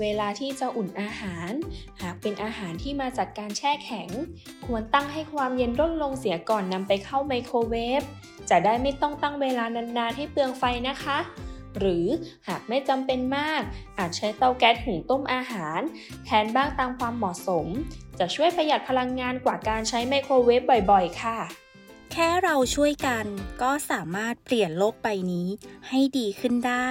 เวลาที่จะอุ่นอาหาร หากเป็นอาหารที่มาจากการแช่แข็ง ควรตั้งให้ความเย็นลดลงเสียก่อนนำไปเข้าไมโครเวฟ จะได้ไม่ต้องตั้งเวลานานๆให้เปลืองไฟนะคะ หรือหากไม่จำเป็นมาก อาจใช้เตาแก๊สหุงต้มอาหาร แทนบ้างตามความเหมาะสม จะช่วยประหยัดพลังงานกว่าการใช้ไมโครเวฟบ่อยๆ ค่ะแค่เราช่วยกันก็สามารถเปลี่ยนโลกใบนี้ให้ดีขึ้นได้